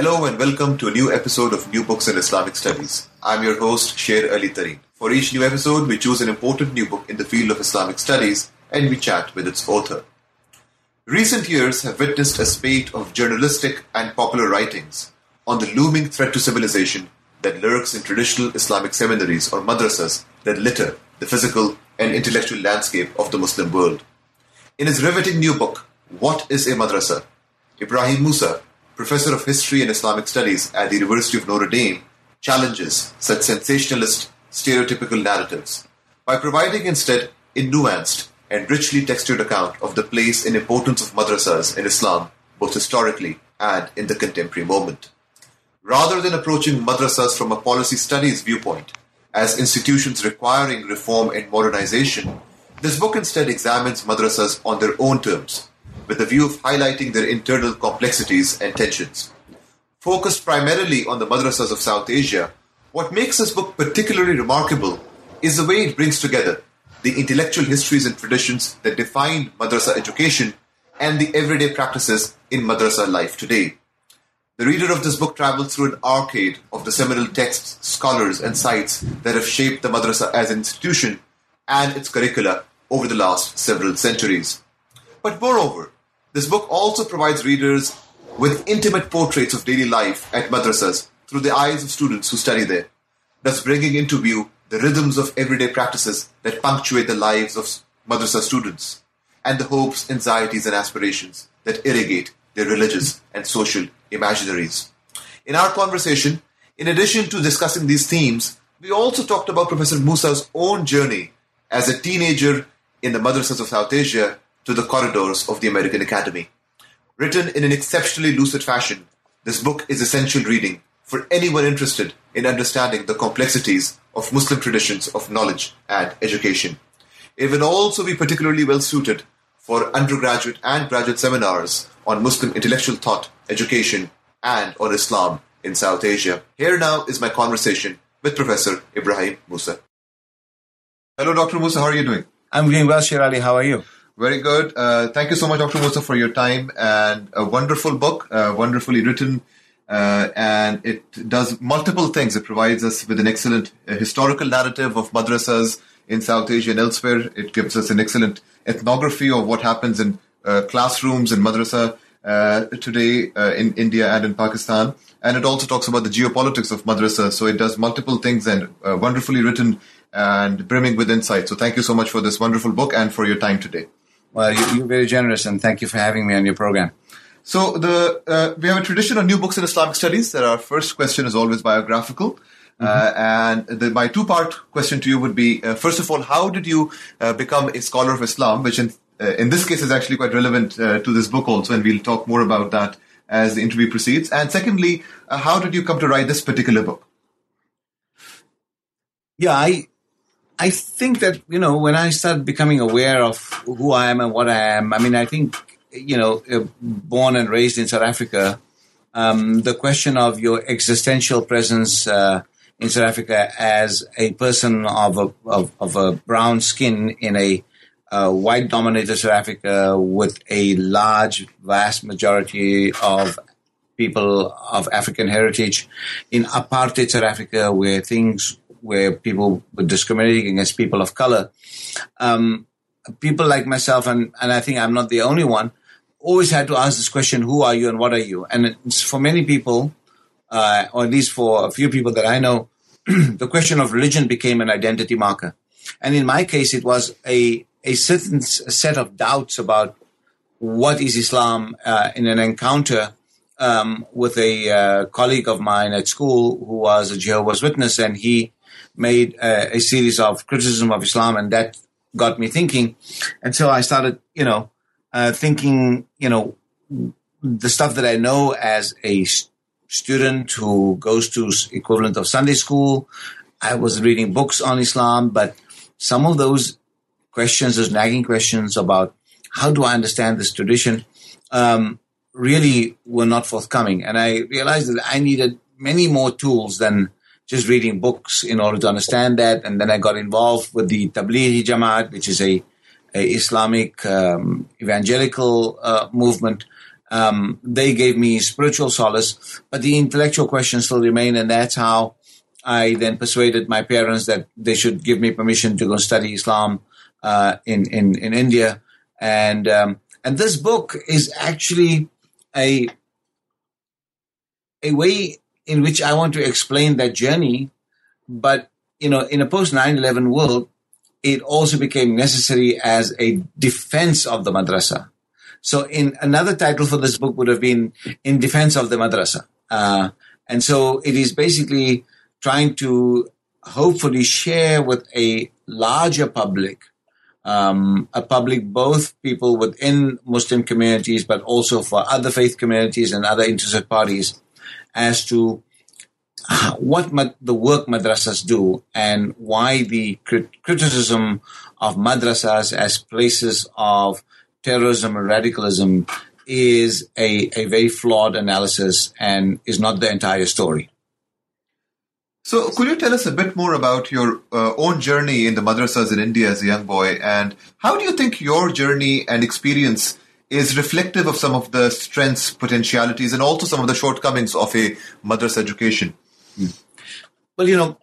Hello and welcome to a new episode of New Books in Islamic Studies. I'm your host, Sher Ali Tareen. For each new episode, we choose an important new book in the field of Islamic studies and we chat with its author. Recent years have witnessed a spate of journalistic and popular writings on the looming threat to civilization that lurks in traditional Islamic seminaries or madrasas that litter the physical and intellectual landscape of the Muslim world. In his riveting new book, What is a Madrasa? Ebrahim Moosa professor of history and Islamic studies at the University of Notre Dame, challenges such sensationalist, stereotypical narratives by providing instead a nuanced and richly textured account of the place and importance of madrasas in Islam, both historically and in the contemporary moment. Rather than approaching madrasas from a policy studies viewpoint, as institutions requiring reform and modernization, this book instead examines madrasas on their own terms with a view of highlighting their internal complexities and tensions. Focused primarily on the madrasas of South Asia, what makes this book particularly remarkable is the way it brings together the intellectual histories and traditions that define madrasa education and the everyday practices in madrasa life today. The reader of this book travels through an arcade of the seminal texts, scholars, and sites that have shaped the madrasa as an institution and its curricula over the last several centuries. But moreover, this book also provides readers with intimate portraits of daily life at madrasas through the eyes of students who study there, thus bringing into view the rhythms of everyday practices that punctuate the lives of madrasa students and the hopes, anxieties, and aspirations that irrigate their religious and social imaginaries. In our conversation, in addition to discussing these themes, we also talked about Professor Moosa's own journey as a teenager in the madrasas of South Asia to the corridors of the American Academy. Written in an exceptionally lucid fashion, this book is essential reading for anyone interested in understanding the complexities of Muslim traditions of knowledge and education. It will also be particularly well suited for undergraduate and graduate seminars on Muslim intellectual thought, education, and on Islam in South Asia. Here now is my conversation with Professor Ebrahim Moosa. Hello, Dr. Moosa. How are you doing? I'm doing well, Sher Ali. How are you? Very good. Uh, thank you so much, Dr. Moosa, for your time and a wonderful book, uh, wonderfully written, uh, and it does multiple things. It provides us with an excellent uh, historical narrative of madrasas in South Asia and elsewhere. It gives us an excellent ethnography of what happens in uh, classrooms in madrasa uh, today in India and in Pakistan. And it also talks about the geopolitics of madrasa. So it does multiple things and wonderfully written and brimming with insight. So thank you so much for this wonderful book and for your time today. Well, you're very generous, and thank you for having me on your program. So the uh, we have a tradition of new books in Islamic studies that our first question is always biographical. Uh, mm-hmm. Uh, and the, my two-part question to you would be: uh, first of all, how did you uh, become a scholar of Islam? Which, in, uh, in this case, is actually quite relevant to this book also, and we'll talk more about that as the interview proceeds. And secondly, how did you come to write this particular book? Yeah, I I think that, you know, when I started becoming aware of who I am and what I am, I mean, I think, you know, uh, born and raised in South Africa, um, the question of your existential presence uh, in South Africa as a person of a, of, of a brown skin in a uh, white dominated South Africa with a large, vast majority of people of African heritage in apartheid South Africa where things where people were discriminating against people of color. Um, people like myself, and, and I think I'm not the only one, always had to ask this question, who are you and what are you? And for many people, uh, or at least for a few people that I know, the question of religion became an identity marker. And in my case, it was a, a certain set of doubts about what is Islam uh, in an encounter um, with a uh, colleague of mine at school who was a Jehovah's Witness, and he made a, a series of criticism of Islam, and that got me thinking. So I started, you know, uh, thinking, you know, the stuff that I know as a student who goes to equivalent of Sunday school. I was reading books on Islam, but some of those questions, those nagging questions about how do I understand this tradition, um, really were not forthcoming. And I realized that I needed many more tools than just reading books in order to understand that. And then I got involved with the Tablighi Jamaat, which is a, a Islamic um, evangelical uh, movement. Um, they gave me spiritual solace, but the intellectual questions still remain, and that's how I then persuaded my parents that they should give me permission to go study Islam uh, in, in in India, and um, and this book is actually a a way in which I want to explain that journey, but you know, in a post 9/11 world, it also became necessary as a defense of the madrasa. So, in another title for this book would have been "In Defense of the Madrasa," uh, and so it is basically trying to hopefully share with a larger public, um, a public both people within Muslim communities, but also for other faith communities and other interested parties, as to what the work madrasas do and why the crit- criticism of madrasas as places of terrorism and radicalism is a, a very flawed analysis and is not the entire story. So, could you tell us a bit more about your uh, own journey in the madrasas in India as a young boy, and how do you think your journey and experience is reflective of some of the strengths, potentialities, and also some of the shortcomings of a madrasa education? Well, you know,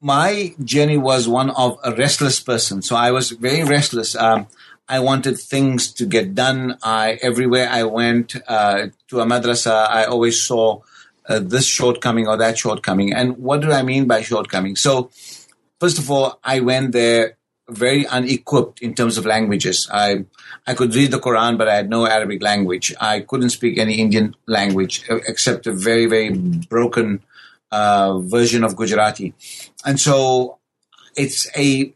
my journey was one of a restless person, so I was very restless. Um, I wanted things to get done. I everywhere I went uh, to a madrasa, I always saw uh, this shortcoming or that shortcoming. And what do I mean by shortcoming? So, first of all, I went there very unequipped in terms of languages. I I could read the Quran, but I had no Arabic language. I couldn't speak any Indian language uh, except a very very broken uh, version of Gujarati, and so it's a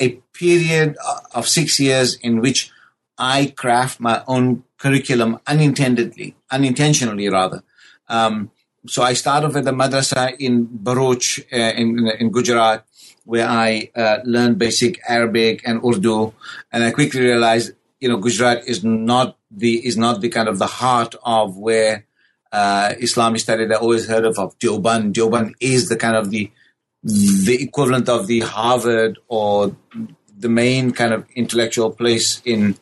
a period of six years in which I craft my own curriculum unintendedly, unintentionally rather. Um, so I started with the madrasa in Bharuch uh, in, in Gujarat, where I uh, learned basic Arabic and Urdu, and I quickly realized, you know, Gujarat is not the is not the kind of the heart of where uh, Islamic studied. I always heard of, of Deoband. Deoband is the kind of the the equivalent of the Harvard or the main kind of intellectual place in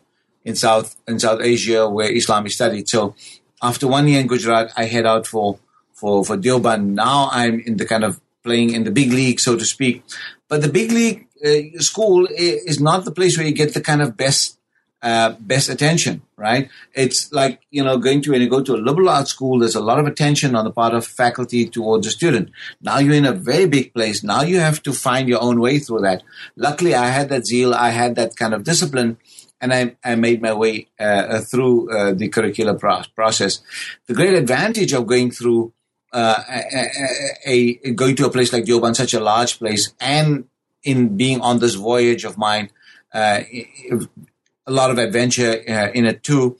in South in South Asia where Islam is studied. So after one year in Gujarat, I head out for for for Deoband. Now I'm in the kind of playing in the big league, so to speak. But the big league uh, school is not the place where you get the kind of best uh, best attention, right? It's like, you know, going to, when you go to a liberal arts school, there's a lot of attention on the part of faculty towards a student. Now you're in a very big place. Now you have to find your own way through that. Luckily, I had that zeal. I had that kind of discipline and I, I made my way uh, uh through uh, the curricular pro- process. The great advantage of going through uh, a, a, a, going to a place like Deoband, such a large place, and in being on this voyage of mine, uh, a lot of adventure uh, in it too,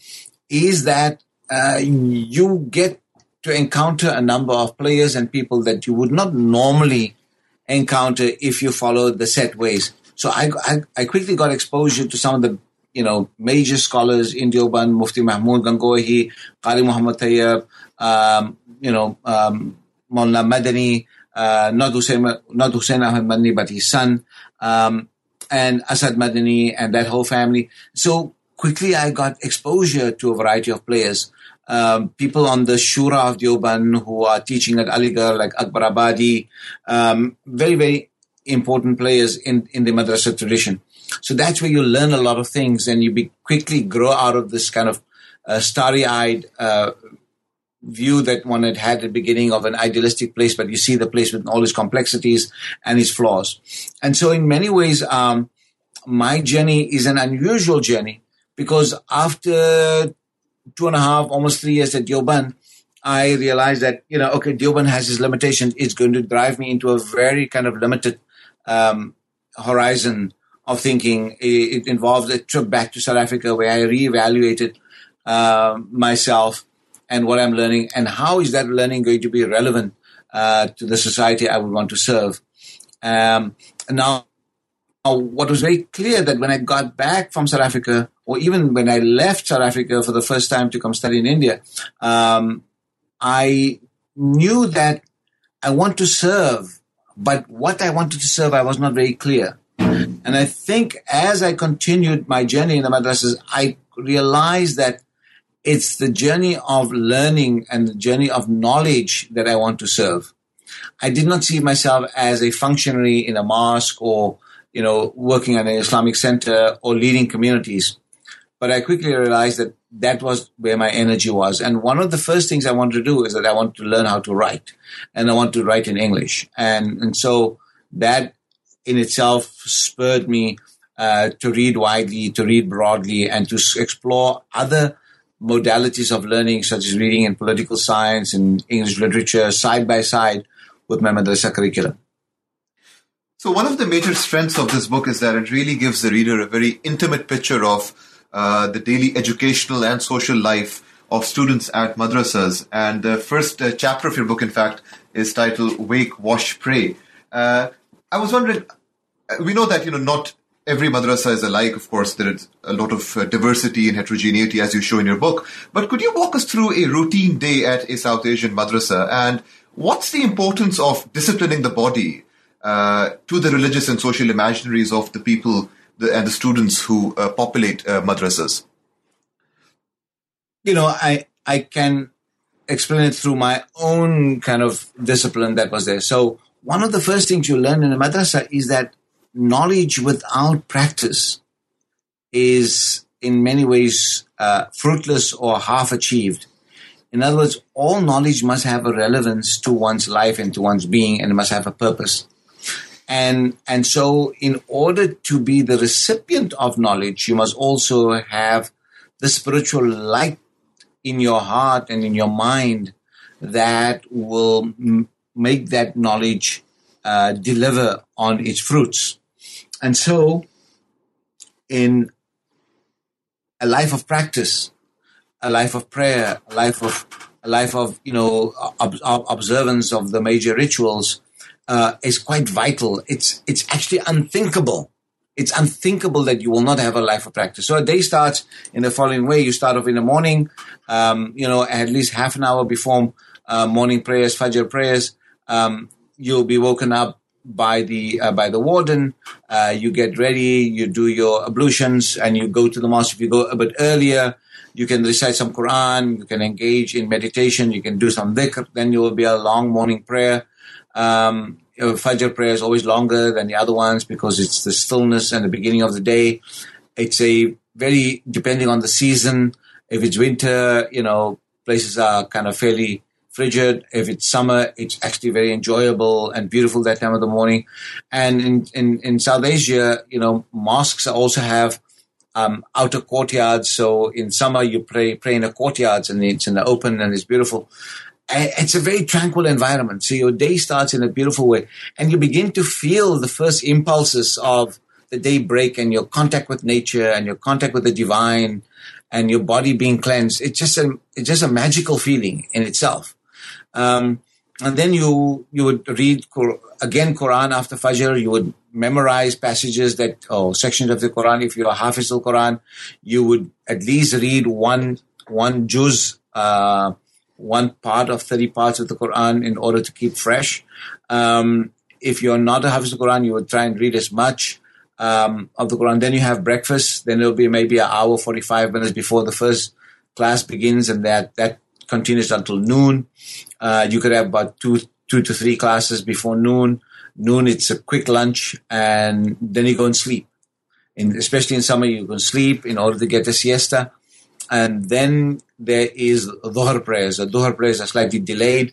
is that uh, you get to encounter a number of players and people that you would not normally encounter if you follow the set ways. So I, I, I quickly got exposure to some of the you know major scholars in Deoband, Mufti Mahmoud Gangohi, Qari Muhammad Tayyab, um, you know um, Madani, not Hussein, not Hussein Ahmed Madani, but his son. Um, and Asad Madani and that whole family. So quickly I got exposure to a variety of players. Um, people on the Shura of Deoband who are teaching at Aligarh, like Akbar Abadi, um, very, very important players in, in the madrasa tradition. So that's where you learn a lot of things and you be, quickly grow out of this kind of uh, starry eyed uh, view that one had had at the beginning of an idealistic place, but you see the place with all its complexities and its flaws. And so in many ways, um, my journey is an unusual journey because after two and a half, almost three years at Deoband, I realized that, you know, okay, Deoband has its limitations. It's going to drive me into a very kind of limited um, horizon of thinking. It, it a trip back to South Africa where I reevaluated uh, myself and what I'm learning and how is that learning going to be relevant uh, to the society I would want to serve. Um, now, what was very clear that when I got back from South Africa, or even when I left South Africa for the first time to come study in India, um, I knew that I want to serve, but what I wanted to serve, I was not very clear. And I think as I continued my journey in the madrasas, I realized that it's the journey of learning and the journey of knowledge that I want to serve. I did not see myself as a functionary in a mosque or, you know, working at an Islamic center or leading communities. But I quickly realized that that was where my energy was. And one of the first things I wanted to do is that I want to learn how to write and I want to write in English. And, and so that in itself spurred me uh, to read widely, to read broadly, and to explore other modalities of learning, such as reading in political science and English literature, side by side with my madrasa curriculum. So, one of the major strengths of this book is that it really gives the reader a very intimate picture of uh, the daily educational and social life of students at madrasas. And the first uh, chapter of your book, in fact, is titled Wake, Wash, Pray. Uh, I was wondering, uh, we know that, you know, not every madrasa is alike. Of course, there is a lot of uh, diversity and heterogeneity, as you show in your book. But could you walk us through a routine day at a South Asian madrasa? And what's the importance of disciplining the body uh, to the religious and social imaginaries of the people the, and the students who uh, populate uh, madrasas? You know, I I can explain it through my own kind of discipline that was there. So one of the first things you learn in a madrasa is that knowledge without practice is in many ways uh, fruitless or half achieved. In other words, all knowledge must have a relevance to one's life and to one's being, and it must have a purpose. And and so, in order to be the recipient of knowledge, you must also have the spiritual light in your heart and in your mind that will m- make that knowledge uh, deliver on its fruits. And so, in a life of practice, a life of prayer, a life of a life of you know ob- observance of the major rituals uh, is quite vital. It's it's actually unthinkable. It's unthinkable that you will not have a life of practice. So a day starts in the following way: you start off in the morning, um, you know, at least half an hour before uh, morning prayers, fajr prayers. Um, you'll be woken up by the uh, by the warden. Uh, you get ready, you do your ablutions, and you go to the mosque. If you go a bit earlier, you can recite some Quran. You can engage in meditation. You can do some dhikr. Then you will be a long morning prayer. Um, Fajr prayer is always longer than the other ones because it's the stillness and the beginning of the day. It's a very depending on the season. If it's winter, you know, places are kind of fairly frigid. If it's summer, it's actually very enjoyable and beautiful that time of the morning. And in, in, in South Asia, you know, mosques also have um, outer courtyards. So in summer, you pray, pray in the courtyards and it's in the open and it's beautiful. It's a very tranquil environment. So your day starts in a beautiful way and you begin to feel the first impulses of the daybreak and your contact with nature and your contact with the divine and your body being cleansed. It's just a, it's just a magical feeling in itself. Um, and then you you would read again Quran after Fajr. You would memorize passages that or sections of the Quran. If you're a Hafiz al Quran, you would at least read one one juz, uh, one part of thirty parts of the Quran in order to keep fresh. Um, if you're not a Hafiz al Quran, you would try and read as much um, of the Quran. Then you have breakfast. Then it'll be maybe an hour, forty five minutes before the first class begins, and that that continues until noon. Uh, you could have about two, two to three classes before noon. Noon, it's a quick lunch, and then you go and sleep. In, especially in summer, you and sleep in order to get a siesta. And then there is dhuhr prayers. The dhuhr prayers are slightly delayed.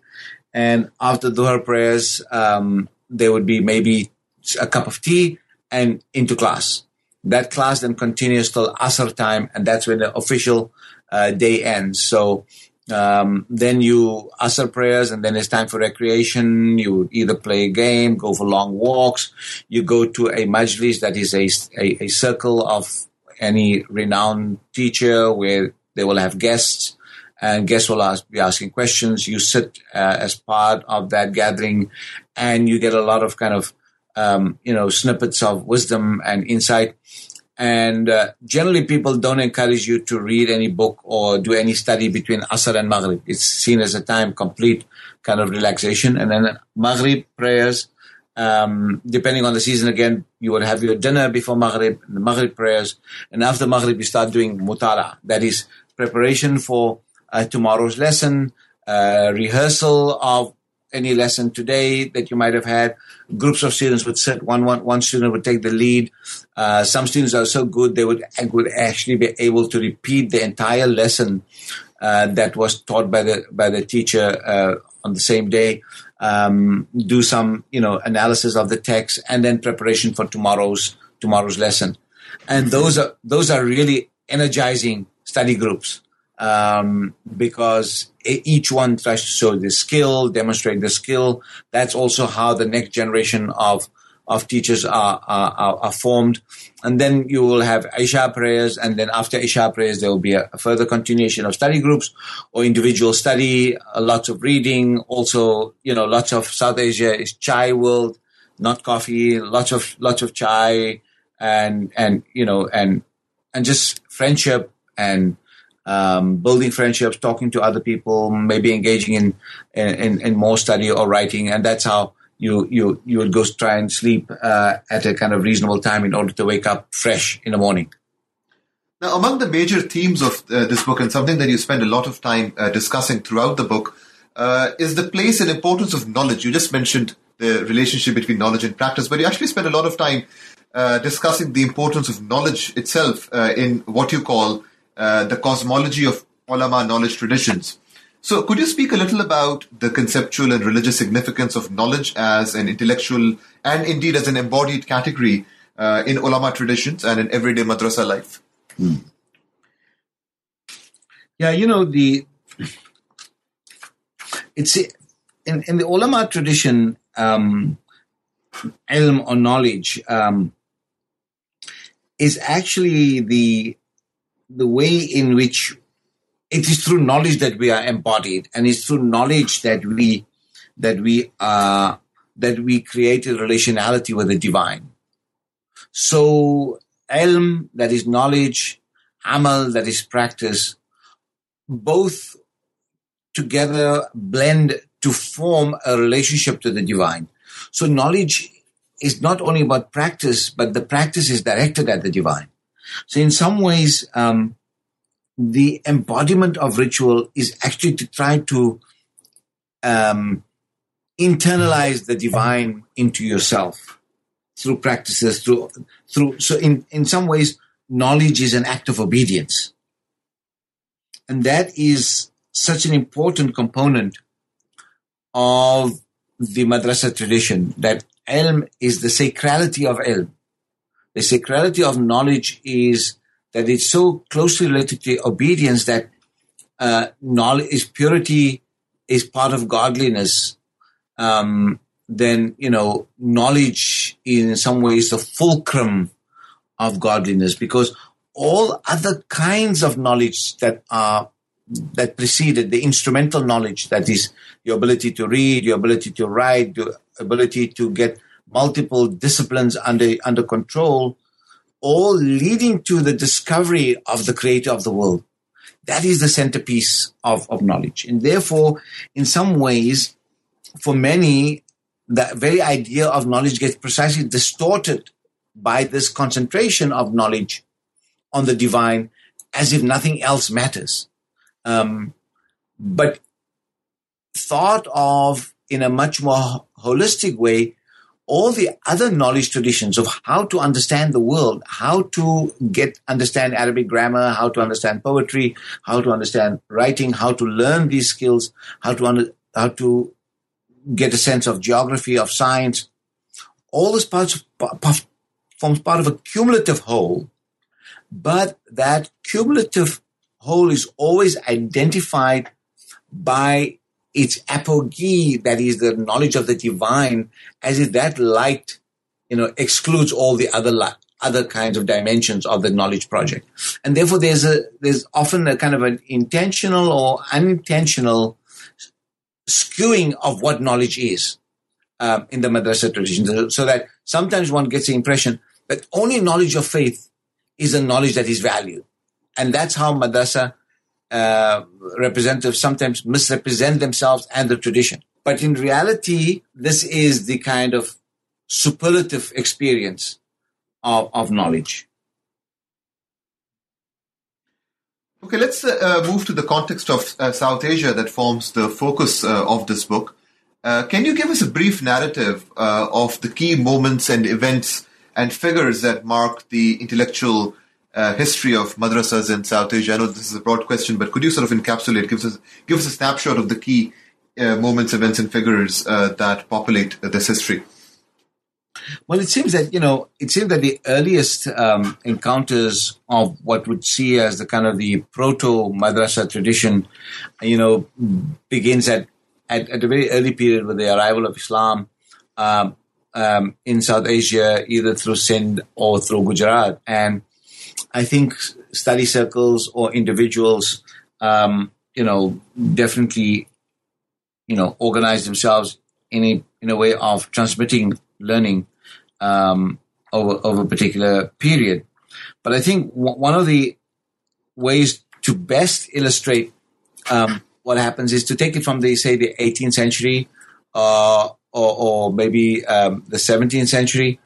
And after dhuhr prayers, um, there would be maybe a cup of tea and into class. That class then continues till Asr time, and that's when the official uh, day ends. So Um, then you asr prayers, and then it's time for recreation. You either play a game, go for long walks. You go to a majlis that is a, a, a circle of any renowned teacher where they will have guests and guests will ask, be asking questions. You sit uh, as part of that gathering and you get a lot of kind of, um, you know, snippets of wisdom and insight. And uh, generally, people don't encourage you to read any book or do any study between Asr and Maghrib. It's seen as a time complete kind of relaxation. And then Maghrib prayers, um, depending on the season, again, you will have your dinner before Maghrib, the Maghrib prayers. And after Maghrib, you start doing mutala. That is preparation for uh, tomorrow's lesson, uh, rehearsal of any lesson today that you might have had. Groups of students would sit. One, one, one student would take the lead. Uh, some students are so good they would would actually be able to repeat the entire lesson uh, that was taught by the by the teacher uh, on the same day. Um, do some you know analysis of the text and then preparation for tomorrow's tomorrow's lesson. And those are those are really energizing study groups um, because each one tries to show the skill, demonstrate the skill. That's also how the next generation of of teachers are, are, are formed. And then you will have Isha prayers, and then after Isha prayers, there will be a, further continuation of study groups or individual study, uh, lots of reading. Also, you know, lots of South Asia is chai world, not coffee. Lots of lots of chai, and and you know, and and just friendship and um, building friendships, talking to other people, maybe engaging in, in, in more study or writing, and that's how you you you would go try and sleep uh, at a kind of reasonable time in order to wake up fresh in the morning. Now, among the major themes of uh, this book, and something that you spend a lot of time uh, discussing throughout the book, uh, is the place and importance of knowledge. You just mentioned the relationship between knowledge and practice, but you actually spend a lot of time uh, discussing the importance of knowledge itself uh, in what you call uh, the cosmology of ulama knowledge traditions. So, could you speak a little about the conceptual and religious significance of knowledge as an intellectual and indeed as an embodied category uh, in ulama traditions and in everyday madrasa life? Hmm. Yeah, you know the it's in, in the ulama tradition, um, ilm or knowledge um, is actually the the way in which it is through knowledge that we are embodied and it's through knowledge that we that we are that we create a relationality with the divine. So elm that is knowledge amal that is practice both together blend to form a relationship to the divine. So knowledge is not only about practice but the practice is directed at the divine so in some ways, um, the embodiment of ritual is actually to try to um, internalize the divine into yourself through practices, through through. So in in some ways, knowledge is an act of obedience, and that is such an important component of the madrasa tradition. That elm is the sacrality of ilm the sacrality of knowledge is that it's so closely related to obedience that uh, knowledge is purity is part of godliness. Um, then you know knowledge in some ways the fulcrum of godliness because all other kinds of knowledge that are that preceded the instrumental knowledge that is your ability to read your ability to write your ability to get multiple disciplines under under control, all leading to the discovery of the creator of the world. That is the centerpiece of, of knowledge. And therefore, in some ways, for many, the very idea of knowledge gets precisely distorted by this concentration of knowledge on the divine as if nothing else matters. Um, but thought of in a much more holistic way all the other knowledge traditions of how to understand the world, how to get understand Arabic grammar, how to understand poetry, how to understand writing, how to learn these skills, how to under, how to get a sense of geography, of science. All this parts of, forms part of a cumulative whole, but that cumulative whole is always identified by its apogee, that is the knowledge of the divine, as if that light, you know, excludes all the other light, other kinds of dimensions of the knowledge project. And therefore there's a, there's often a kind of an intentional or unintentional skewing of what knowledge is um, in the madrasa tradition. So that sometimes one gets the impression that only knowledge of faith is a knowledge that is valued. And that's how madrasa uh, representatives sometimes misrepresent themselves and the tradition. But in reality, this is the kind of superlative experience of, of knowledge. Okay, let's uh, move to the context of uh, South Asia that forms the focus uh, of this book. Uh, can you give us a brief narrative uh, of the key moments and events and figures that mark the intellectual uh, history of madrasas in South Asia? I know this is a broad question, but could you sort of encapsulate, give us, give us a snapshot of the key moments, events, and figures that populate this history? Well, it seems that you know, it seems that the earliest um, encounters of what would see as the kind of the proto madrasa tradition, you know, begins at, at, at a very early period with the arrival of Islam um, um, in South Asia, either through Sindh or through Gujarat, and I think study circles or individuals, um, you know, definitely, you know, organize themselves in a in a way of transmitting learning um, over over a particular period. But I think w- one of the ways to best illustrate um, what happens is to take it from the say the 18th century uh, or, or, maybe um, the 17th century,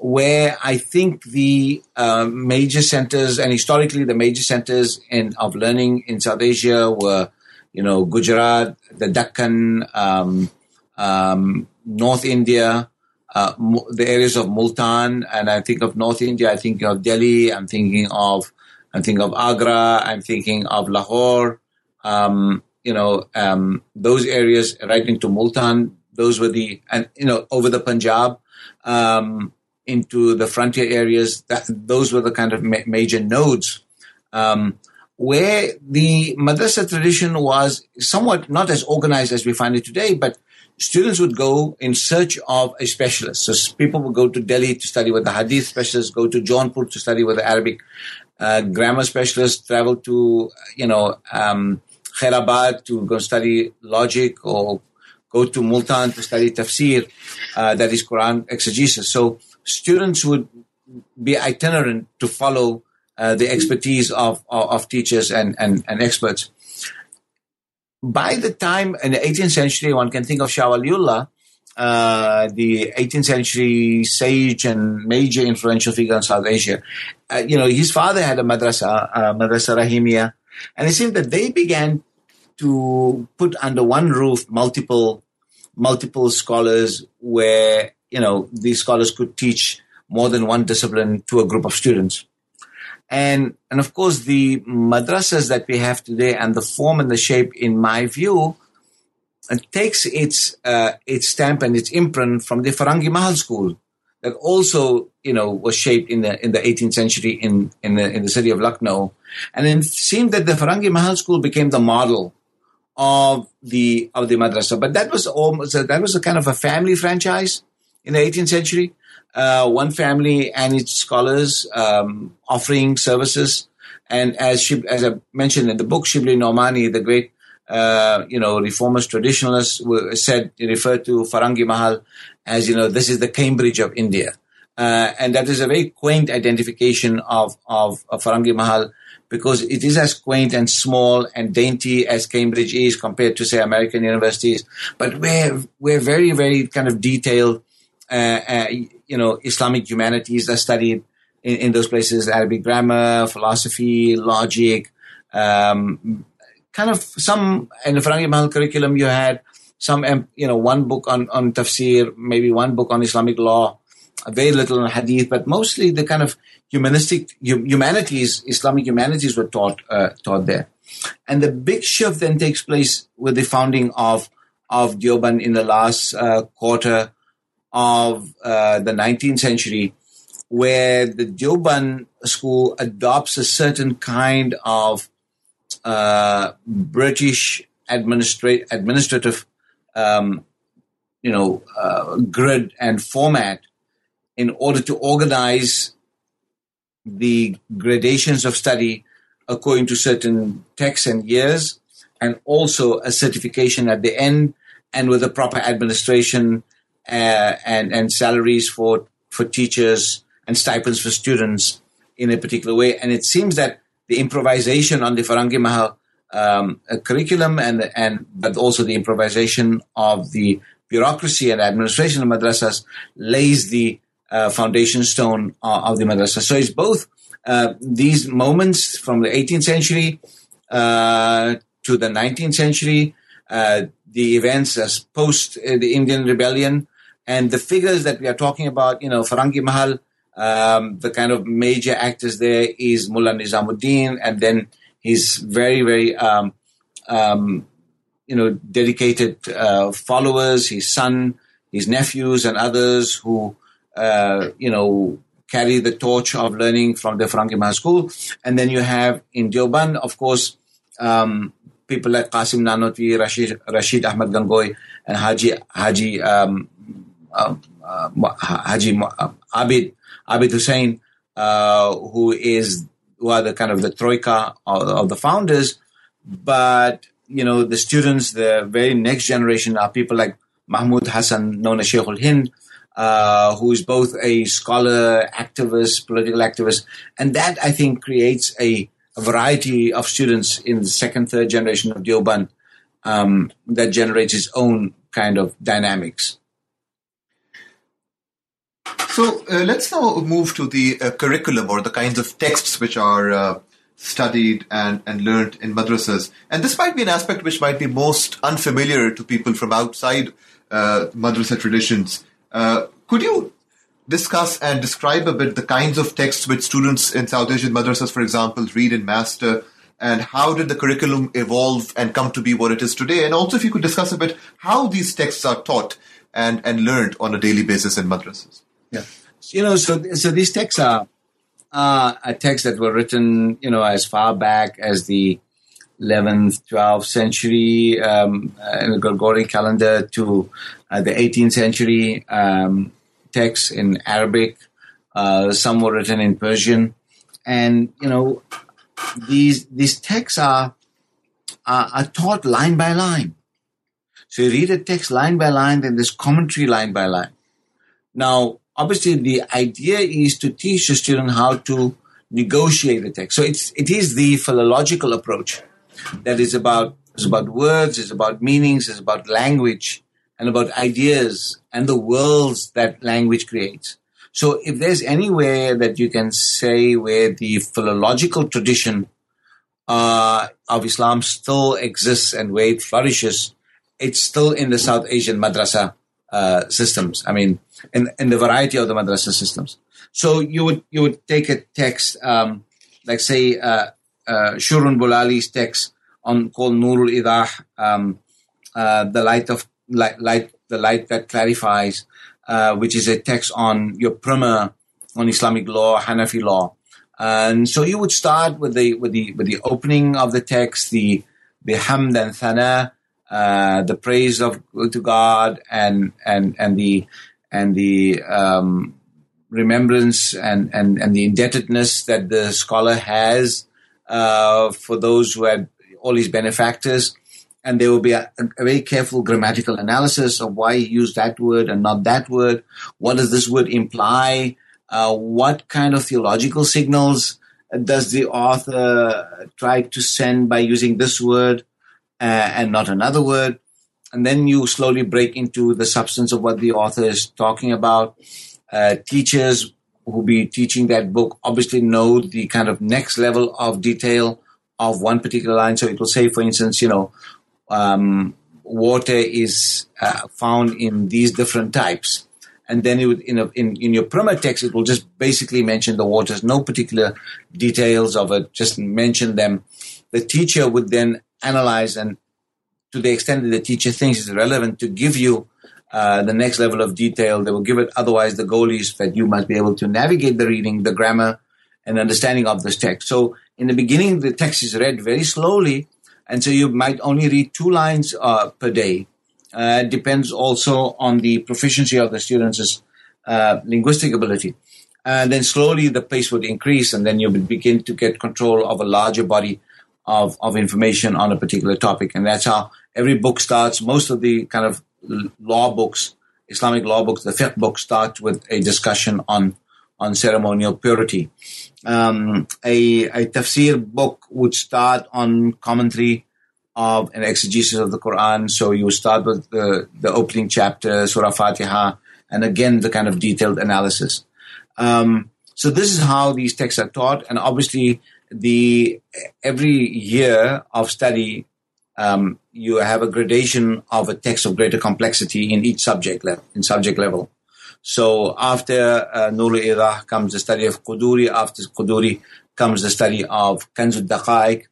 where I think the uh, major centers and historically the major centers in of learning in South Asia were, you know, Gujarat, the Deccan, um, um North India, uh, the areas of Multan, and I think of North India. I think of Delhi. I'm thinking of I'm thinking of Agra. I'm thinking of Lahore. Um, you know, um, those areas right into Multan. Those were the and you know over the Punjab um, into the frontier areas. That those were the kind of ma- major nodes. Um, where the madrasa tradition was somewhat not as organized as we find it today, but students would go in search of a specialist. So people would go to Delhi to study with the Hadith specialist, go to Jaunpur to study with the Arabic uh, grammar specialist, travel to, you know, um, Khairabad to go study logic or go to Multan to study tafsir, uh, that is Quran exegesis. So students would be itinerant to follow uh, the expertise of, of, of teachers and, and, and experts by the time in the 18th century, one can think of Shah Waliullah, uh, the 18th century sage and major influential figure in South Asia. Uh, you know, his father had a madrasa, uh, Madrasa Rahimia, and it seemed that they began to put under one roof multiple, multiple scholars where, you know, these scholars could teach more than one discipline to a group of students. And, and of course, the madrasas that we have today and the form and the shape, in my view, it takes its, uh, its stamp and its imprint from the Farangi Mahal school that also, you know, was shaped in the, in the 18th century in, in the, in the city of Lucknow. And it seemed that the Farangi Mahal school became the model of the, of the madrasa. But that was almost, that was a kind of a family franchise in the 18th century uh, one family and its scholars um, offering services. And as Shib- as I mentioned in the book, Shibli Nomani, the great uh, you know reformist traditionalist, said referred to Farangi Mahal as you know this is the Cambridge of India, uh, and that is a very quaint identification of of, of Farangi Mahal because it is as quaint and small and dainty as Cambridge is compared to say American universities, but we're we're very very kind of detailed. Uh, uh you know, Islamic humanities are studied in, in those places, Arabic grammar, philosophy, logic, um, kind of some, in the Farangi Mahal curriculum, you had some, um, you know, one book on, on tafsir, maybe one book on Islamic law, very little on hadith, but mostly the kind of humanistic humanities, Islamic humanities were taught, uh, taught there. And the big shift then takes place with the founding of, of Deoband in the last uh, quarter of uh, the 19th century, where the Deoband school adopts a certain kind of uh, British administrative, um, you know, uh, grid and format in order to organize the gradations of study according to certain texts and years, and also a certification at the end, and with a proper administration uh, and and salaries for for teachers and stipends for students in a particular way. And it seems that the improvisation on the Farangi Mahal um, curriculum and and but also the improvisation of the bureaucracy and administration of madrasas lays the uh, foundation stone of, of the madrasa. So it's both uh, these moments from the 18th century uh, to the 19th century, uh, the events as post uh, the Indian rebellion, and the figures that we are talking about, you know, Farangi Mahal, um, the kind of major actors there is Mullah Nizamuddin, and then his very, very, um, um, you know, dedicated uh, followers, his son, his nephews, and others who, uh, you know, carry the torch of learning from the Farangi Mahal School. And then you have in Deoband, of course, um, people like Qasim Nanotvi, Rashid, Rashid Ahmad Gangohi, and Haji, Haji, um, uh, uh, Haji uh, Abid, Abid Hussain, uh, who is, who are the kind of the troika of, of the founders. But, you know, the students, the very next generation are people like Mahmud Hassan, known as Sheikh Hind, uh, who is both a scholar, activist, political activist, and that I think creates a, a variety of students in the second, third generation of Deoband um, that generates its own kind of dynamics. So uh, let's now move to the uh, curriculum or the kinds of texts which are uh, studied and, and learned in madrasas. And this might be an aspect which might be most unfamiliar to people from outside uh, madrasa traditions. Uh, could you discuss and describe a bit the kinds of texts which students in South Asian madrasas, for example, read and master, and how did the curriculum evolve and come to be what it is today? And also, if you could discuss a bit how these texts are taught and, and learned on a daily basis in madrasas. Yeah, you know, so so these texts are uh, texts that were written, you know, as far back as the 11th, 12th century um, uh, in the Gregorian calendar to the 18th century um, texts in Arabic. Uh, some were written in Persian, and you know these these texts are, are are taught line by line. So you read a text line by line, then there's commentary line by line. Now, obviously, the idea is to teach the student how to negotiate the text. So it's it is the philological approach that is about is about words, is about meanings, is about language, and about ideas and the worlds that language creates. So if there's anywhere that you can say where the philological tradition uh, of Islam still exists and where it flourishes, it's still in the South Asian madrasa uh, systems. I mean, in, in the variety of the madrasa systems. So you would you would take a text um, like say uh, uh, Shurun Bulali's text on called Nurul Idah, um, uh, the light of light, light, the light that clarifies, uh, which is a text on your primer on Islamic law, Hanafi law. And so you would start with the with the with the opening of the text, the the hamd and thana, uh, the praise of to God, and and and the and the um, remembrance and, and and the indebtedness that the scholar has uh, for those who had all his benefactors and there will be a, a, very careful grammatical analysis of why he used that word and not that word. What does this word imply? Uh, what kind of theological signals does the author try to send by using this word uh, and not another word? And then you slowly break into the substance of what the author is talking about. Uh, teachers who be teaching that book obviously know the kind of next level of detail of one particular line. So it will say, for instance, you know, um, water is uh, found in these different types. And then would, in, a, in, in your primer text, it will just basically mention the waters, no particular details of it, just mention them. The teacher would then analyze and to the extent that the teacher thinks it's relevant to give you uh, the next level of detail, they will give it. Otherwise, the goal is that you must be able to navigate the reading, the grammar, and understanding of this text. So in the beginning, the text is read very slowly And so you might only read two lines uh, per day. Uh, depends also on the proficiency of the students' uh, linguistic ability. And then slowly the pace would increase, and then you would begin to get control of a larger body of, of information on a particular topic. And that's how every book starts. Most of the kind of law books, Islamic law books, the fiqh books start with a discussion on, on ceremonial purity. Um, a, a tafsir book would start on commentary of an exegesis of the Quran. So you start with the, the opening chapter, Surah Fatiha, and again, the kind of detailed analysis. Um, so this is how these texts are taught. And obviously, the every year of study, um, you have a gradation of a text of greater complexity in each subject level. In subject level. So after uh, Nurul Idah comes the study of Quduri. After Quduri comes the study of Kanzul Daqaiq.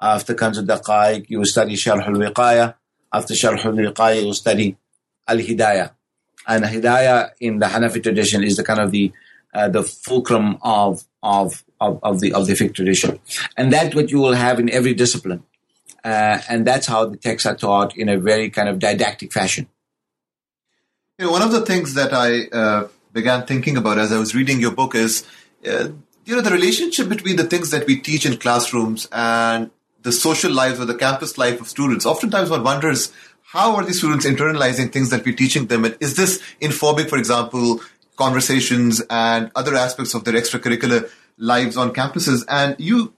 After Kanzul Daqaiq, you study Sharh al-Wiqaya. After Sharh al-Wiqaya, you study Al-Hidayah. And Hidayah in the Hanafi tradition is the kind of the uh, the fulcrum of, of of of the of the fiqh tradition, and that's what you will have in every discipline, uh, and that's how the texts are taught in a very kind of didactic fashion. You know, one of the things that I uh, began thinking about as I was reading your book is, uh, you know, the relationship between the things that we teach in classrooms and the social lives or the campus life of students. Oftentimes, one wonders how are these students internalizing things that we're teaching them, and is this informing, for example, conversations and other aspects of their extracurricular lives on campuses. And you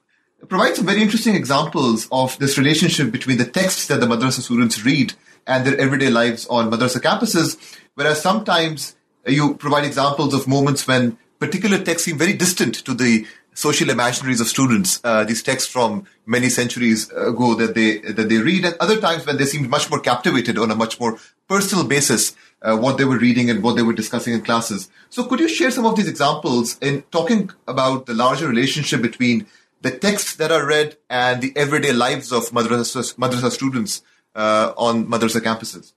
provide some very interesting examples of this relationship between the texts that the madrasa students read and their everyday lives on madrasa campuses. Whereas sometimes you provide examples of moments when particular texts seem very distant to the social imaginaries of students. Uh, these texts from many centuries ago that they that they read, and other times when they seemed much more captivated on a much more personal basis uh, what they were reading and what they were discussing in classes. So, could you share some of these examples in talking about the larger relationship between the texts that are read and the everyday lives of madrasa, madrasa students uh, on madrasa campuses?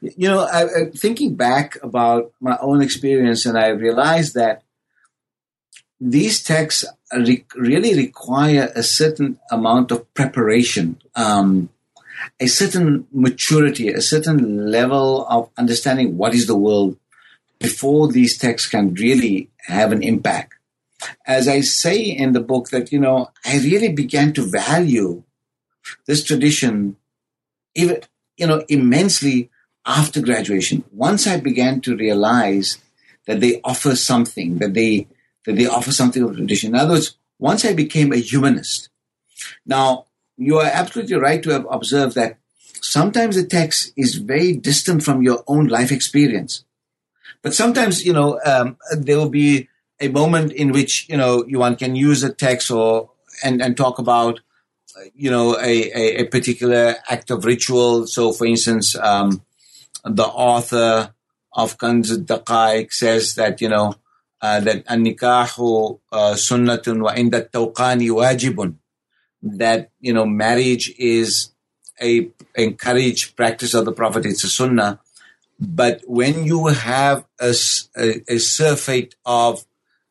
You know, I, I, thinking back about my own experience, and I realized that these texts re- really require a certain amount of preparation. Um, a certain maturity, a certain level of understanding what is the world before these texts can really have an impact. As I say in the book that, you know, I really began to value this tradition even, you know, immensely after graduation. Once I began to realize that they offer something, that they, that they offer something of tradition. In other words, once I became a humanist. Now, you are absolutely right to have observed that sometimes the text is very distant from your own life experience. But sometimes, you know, um, there will be a moment in which, you know, you one can use a text or, and, and talk about, you know, a, a, a particular act of ritual. So, for instance, um, the author of Kanz al-Daqaiq says that, you know, uh, that an-nikahu uh, sunnatun wa inda tawqani wajibun that you know marriage is a encouraged practice of the Prophet. It's a sunnah. But when you have a, a, a surfeit of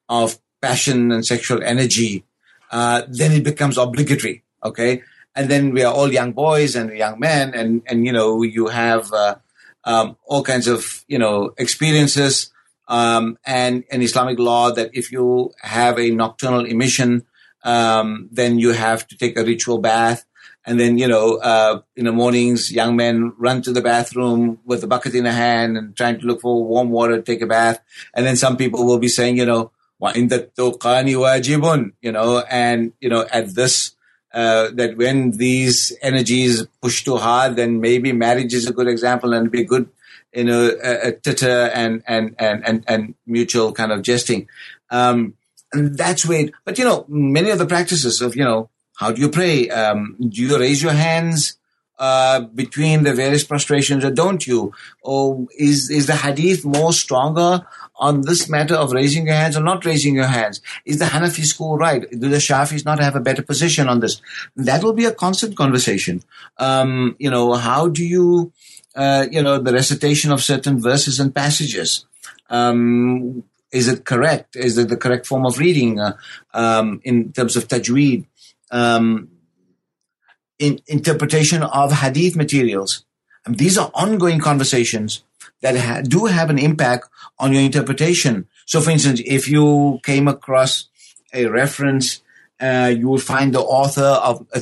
of passion and sexual energy, uh, then it becomes obligatory. Okay, and then we are all young boys and young men, and and you know you have uh, um, all kinds of you know experiences. Um, and an Islamic law that if you have a nocturnal emission, um, then you have to take a ritual bath. And then, you know, uh, in the mornings, young men run to the bathroom with a bucket in a hand and trying to look for warm water to take a bath. And then some people will be saying, you know, you know, and, you know, at this, uh, that when these energies push too hard, then maybe marriage is a good example and be good, you know, a, a titter and, and, and, and, and mutual kind of jesting. Um, and that's where, but you know, many of the practices of, you know, how do you pray? Um, do you raise your hands uh, between the various prostrations or don't you? Or is, is the hadith more stronger on this matter of raising your hands or not raising your hands? Is the Hanafi school right? Do the Shafis not have a better position on this? That will be a constant conversation. Um, you know, how do you, uh, you know, the recitation of certain verses and passages? Um, is it correct? Is it the correct form of reading uh, um, in terms of tajweed? Um, in interpretation of hadith materials. And these are ongoing conversations that ha- do have an impact on your interpretation. So, for instance, if you came across a reference, uh, you will find the author of a,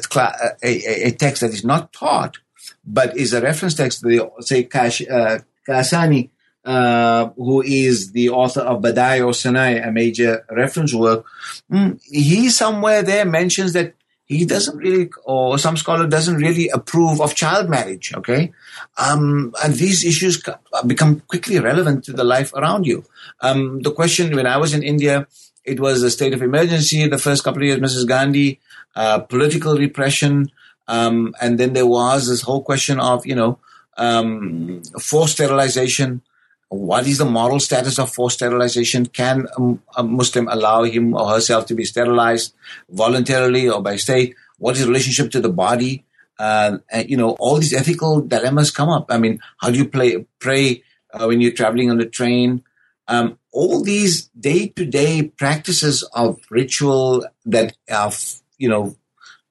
a, a, text that is not taught, but is a reference text. They say Kash, uh, Kasani, uh, who is the author of Badai or Sanai, a major reference work. Mm, he somewhere there mentions that he doesn't really, or some scholar doesn't really approve of child marriage. Okay, um, and these issues become quickly relevant to the life around you. Um, the question when I was in India, it was a state of emergency. The first couple of years, Mrs. Gandhi, uh, political repression, um, and then there was this whole question of you know um, forced sterilization what is the moral status of forced sterilization? Can a, Muslim allow him or herself to be sterilized voluntarily or by state? What is the relationship to the body? Uh, and, you know, all these ethical dilemmas come up. I mean, how do you play, pray uh, when you're traveling on the train? Um, all these day-to-day practices of ritual that are, you know,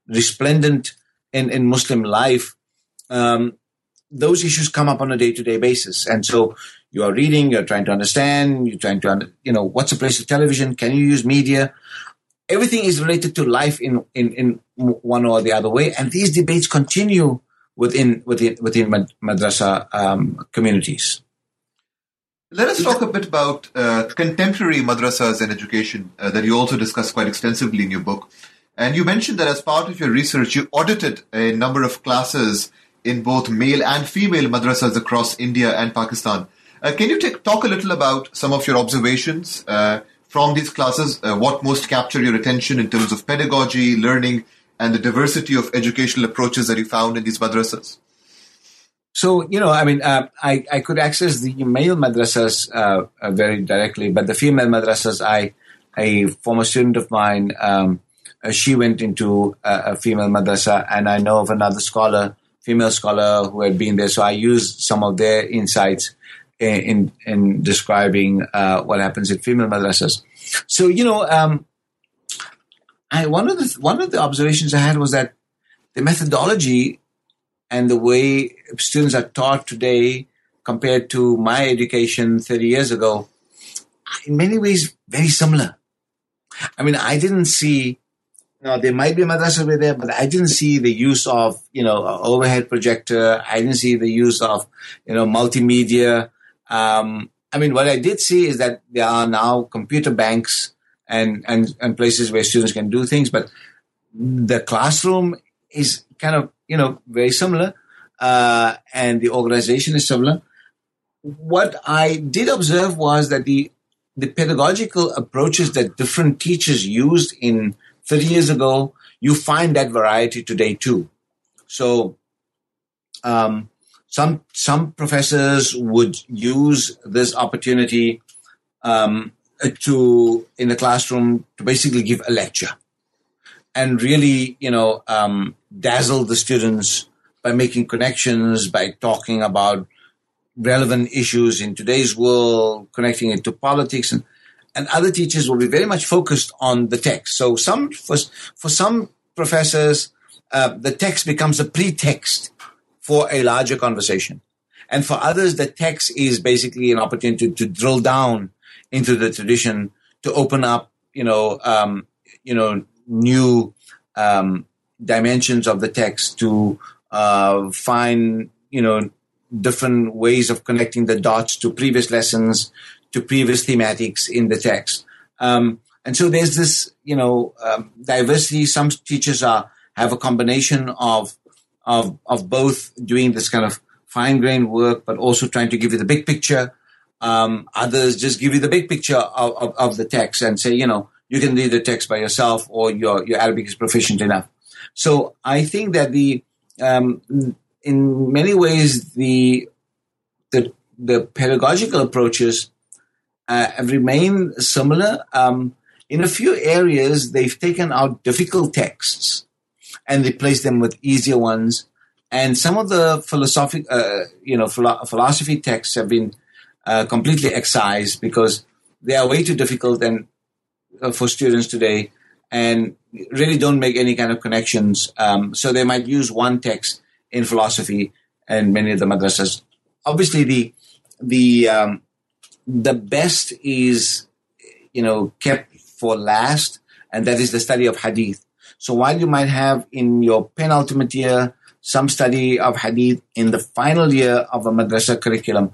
resplendent in, in Muslim life, um, those issues come up on a day-to-day basis. And so you are reading, you're trying to understand, you're trying to, you know, what's the place of television? Can you use media? Everything is related to life in, in, in one or the other way. And these debates continue within, within, within madrasa um, communities. Let us talk a bit about uh, contemporary madrasas and education uh, that you also discuss quite extensively in your book. And you mentioned that as part of your research, you audited a number of classes in both male and female madrasas across India and Pakistan. Uh, can you talk a little about some of your observations uh, from these classes? Uh, what most captured your attention in terms of pedagogy, learning, and the diversity of educational approaches that you found in these madrasas? So, you know, I mean, uh, I, I could access the male madrasas uh, uh, very directly, but the female madrasas, I, a former student of mine, um, she went into a, a, female madrasa, and I know of another scholar, female scholar, who had been there. So I used some of their insights in in describing uh, what happens in female madrasas. So you know, um, I one of the one of the observations I had was that the methodology and the way students are taught today compared to my education 30 years ago, in many ways, very similar. I mean, I didn't see, you know, there might be a madrasa over there, but I didn't see the use of, you know, overhead projector. I didn't see the use of, you know, multimedia. Um, I mean, what I did see is that there are now computer banks and, and, and places where students can do things, but the classroom is kind of, you know, very similar. Uh, and the organization is similar. What I did observe was that the, the pedagogical approaches that different teachers used in 30 years ago, you find that variety today too. So, um, some some professors would use this opportunity um, to in the classroom to basically give a lecture and really you know um, dazzle the students by making connections by talking about relevant issues in today's world connecting it to politics and and other teachers will be very much focused on the text. So some for, for some professors uh, the text becomes a pretext for a larger conversation. And for others, the text is basically an opportunity to, to drill down into the tradition, to open up, you know, um, you know, new um, dimensions of the text, to uh, find, you know, different ways of connecting the dots to previous lessons, to previous thematics in the text. Um, and so there's this, you know, um, diversity. Some teachers are have a combination of of of both doing this kind of fine grained work, but also trying to give you the big picture. Um, others just give you the big picture of, of, of, the text and say, you know, you can read the text by yourself, or your your Arabic is proficient enough. So I think that the um, in many ways the the the pedagogical approaches uh, have remained similar. Um, in a few areas, they've taken out difficult texts and replace them with easier ones. And some of the philosophic, uh, you know, philo- philosophy texts have been uh, completely excised because they are way too difficult and uh, for students today. and really don't make any kind of connections. Um, so they might use one text in philosophy and many of the madrasas. Obviously, the the um, the best is you know kept for last, and that is the study of hadith. So while you might have in your penultimate year some study of hadith in the final year of a madrasa curriculum,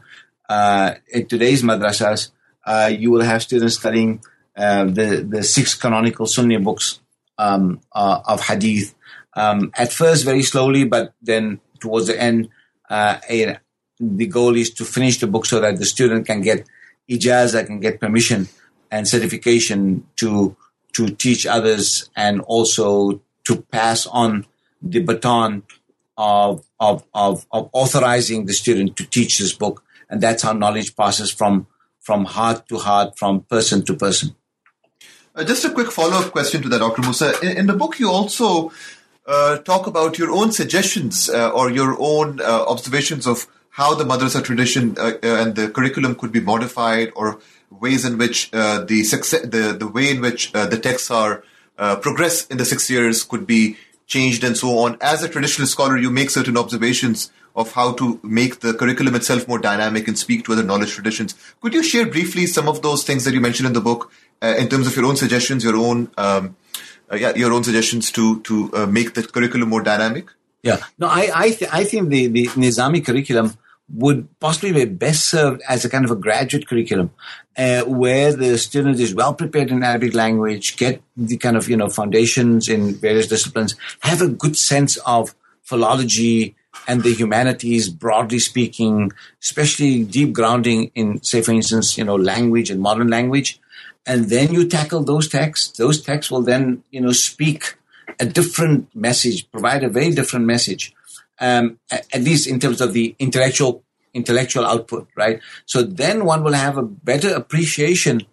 uh, in today's madrasas, uh, you will have students studying uh, the the six canonical Sunni books um, uh, of hadith. Um, at first, very slowly, but then towards the end, uh, a, the goal is to finish the book so that the student can get ijazah, can get permission and certification to to teach others and also to pass on the baton of, of, of, of authorizing the student to teach this book. And that's how knowledge passes from, from heart to heart, from person to person. Uh, just a quick follow up question to that, Dr. Moosa. In, in the book, you also uh, talk about your own suggestions uh, or your own uh, observations of how the madrasa tradition uh, uh, and the curriculum could be modified or ways in which the, success, the, the way in which the texts are progress in the six years could be changed and so on. As a traditional scholar, you make certain observations of how to make the curriculum itself more dynamic and speak to other knowledge traditions. Could you share briefly some of those things that you mentioned in the book uh, in terms of your own suggestions, your own um, uh, yeah, your own suggestions to to uh, make the curriculum more dynamic? Yeah, no, I I, th- I think the the Nizami curriculum would possibly be best served as a kind of a graduate curriculum uh, where the student is well prepared in Arabic language, get the kind of, you know, foundations in various disciplines, have a good sense of philology and the humanities, broadly speaking, especially deep grounding in, say, for instance, you know, language and modern language. And then you tackle those texts. Those texts will then, you know, speak a different message, provide a very different message um, at least in terms of the intellectual intellectual output, right? So then one will have a better appreciation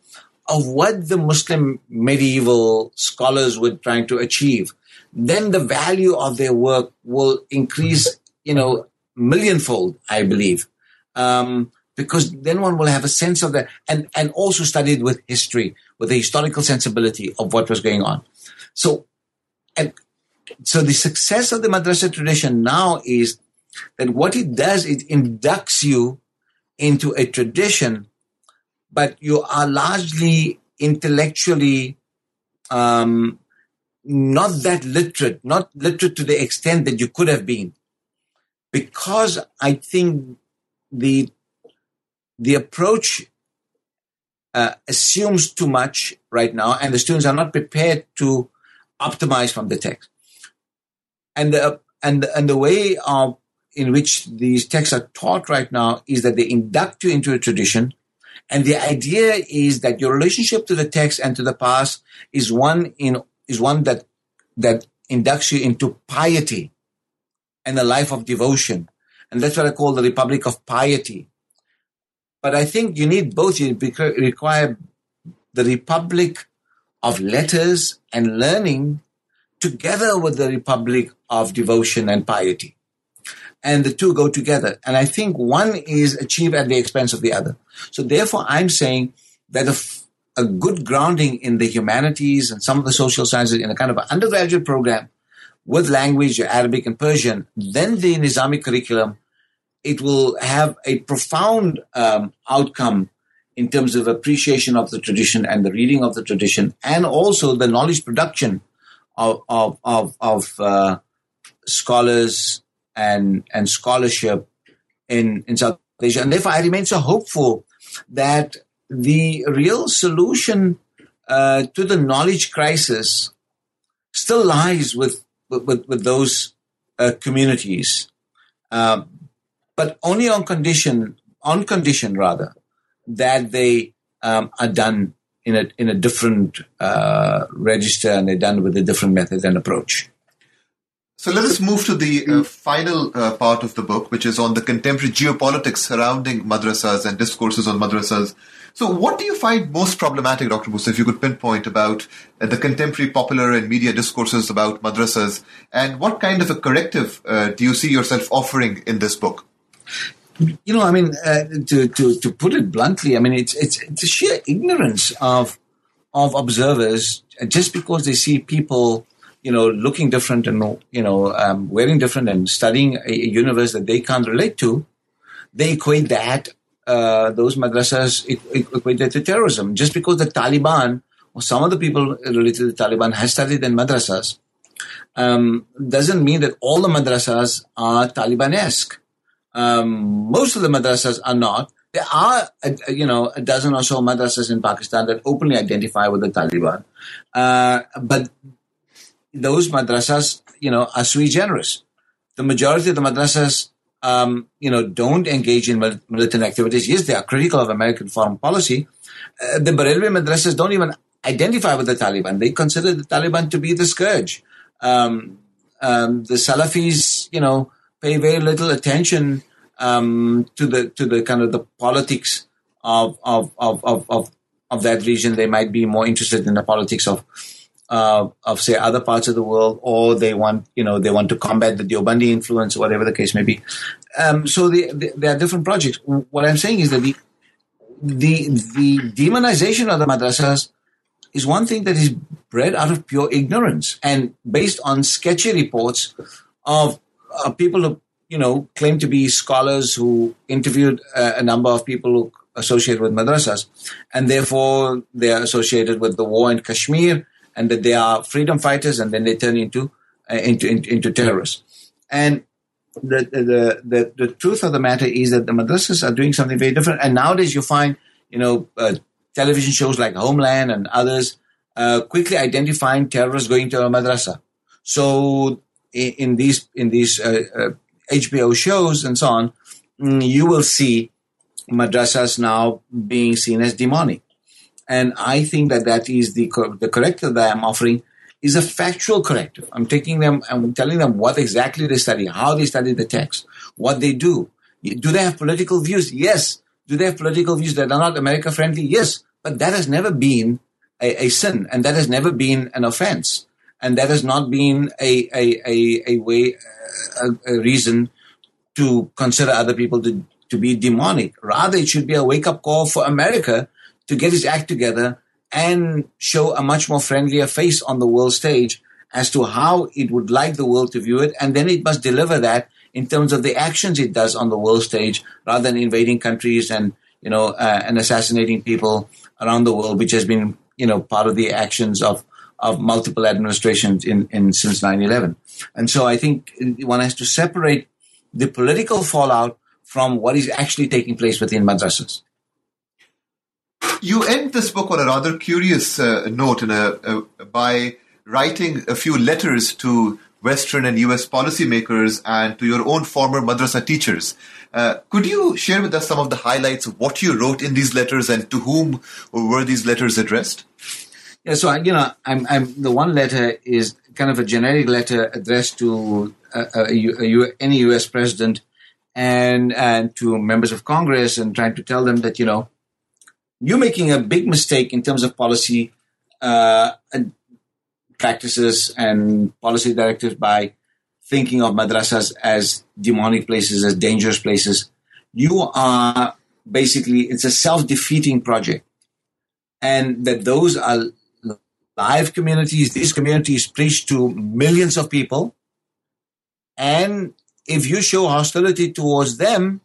of what the Muslim medieval scholars were trying to achieve. Then the value of their work will increase, you know, millionfold, I believe. Um, because then one will have a sense of that and, and also studied with history, with the historical sensibility of what was going on. So, and so the success of the madrasa tradition now is that what it does, it inducts you into a tradition, but you are largely intellectually um, not that literate, not literate to the extent that you could have been, because I think the the approach uh, assumes too much right now, and the students are not prepared to optimize from the text and the and and the way of in which these texts are taught right now is that they induct you into a tradition. And the idea is that your relationship to the text and to the past is one in is one that that inducts you into piety and a life of devotion. And that's what i call the republic of piety. But i think you need both. You require the republic of letters and learning together with the republic of devotion and piety. And the two go together. And I think one is achieved at the expense of the other. So therefore, I'm saying that a, good grounding in the humanities and some of the social sciences in a kind of an undergraduate program with language, Arabic and Persian, then the Nizami curriculum, it will have a profound um, outcome in terms of appreciation of the tradition and the reading of the tradition and also the knowledge production of of of, of uh, scholars and and scholarship in in South Asia, and therefore I remain so hopeful that the real solution uh, to the knowledge crisis still lies with with, with those uh, communities, um, but only on condition on condition rather that they um, are done in a in a different uh, register and they're done with a different method and approach. So let us move to the uh, final uh, part of the book, which is on the contemporary geopolitics surrounding madrasas and discourses on madrasas. So, what do you find most problematic, Dr. Moosa, if you could pinpoint about uh, the contemporary popular and media discourses about madrasas, and what kind of a corrective uh, do you see yourself offering in this book? you know, I mean, uh, to, to, to put it bluntly, I mean, it's, it's, a sheer ignorance of, of observers just because they see people, you know, looking different and you know um, wearing different and studying a, a, universe that they can't relate to, they equate that uh, those madrasas equate that to terrorism. Just because the Taliban or some of the people related to the Taliban has studied in madrasas, um, doesn't mean that all the madrasas are Taliban-esque. Um, most of the madrasas are not. There are, a, you know, a dozen or so madrasas in Pakistan that openly identify with the Taliban. Uh, but those madrasas, you know, are sui generis. The majority of the madrasas, um, you know, don't engage in militant activities. Yes, they are critical of American foreign policy. Uh, the Barelvi madrasas don't even identify with the Taliban. They consider the Taliban to be the scourge. Um, um, the Salafis, you know, pay very little attention um, to the to the kind of the politics of of, of of of of that region. They might be more interested in the politics of uh, of say other parts of the world, or they want you know they want to combat the Deobandi influence, or whatever the case may be. Um, so the, the, there are different projects. What I'm saying is that the the the demonization of the madrasas is one thing that is bred out of pure ignorance and based on sketchy reports of uh, people who, you know, claim to be scholars who interviewed uh, a number of people who associated with madrasas, and therefore they are associated with the war in Kashmir, and that they are freedom fighters, and then they turn into uh, into, into, into terrorists. And the, the the the truth of the matter is that the madrasas are doing something very different. And nowadays, you find you know uh, television shows like Homeland and others uh, quickly identifying terrorists going to a madrasa. So in, in these in these uh, uh, HBO shows and so on, mm, you will see madrasas now being seen as demonic. And I think that that is the the corrective that I'm offering is a factual corrective. I'm taking them, I'm telling them what exactly they study, how they study the text, what they do. Do they have political views? Yes. Do they have political views that are not America friendly? Yes. But that has never been a, a, sin, and that has never been an offense, and that has not been a a a, a way a, a reason to consider other people to to be demonic. Rather, it should be a wake up call for America to get its act together and show a much more friendlier face on the world stage as to how it would like the world to view it, and then it must deliver that in terms of the actions it does on the world stage, rather than invading countries and you know uh, and assassinating people around the world, which has been you know, part of the actions of of multiple administrations in, in since 9-11. And so I think one has to separate the political fallout from what is actually taking place within madrasas. You end this book on a rather curious uh, note in a, a, by writing a few letters to Western and US policymakers and to your own former madrasa teachers. Uh, could you share with us some of the highlights of what you wrote in these letters and to whom were these letters addressed? Yeah, so you know, I'm, I'm the one letter is kind of a generic letter addressed to a, a, any U.S. president and and to members of Congress, and trying to tell them that you know you're making a big mistake in terms of policy uh, practices and policy directives by thinking of madrasas as demonic places, as dangerous places. You are basically, it's a self defeating project. And that those are live communities. These communities preach to millions of people. And if you show hostility towards them,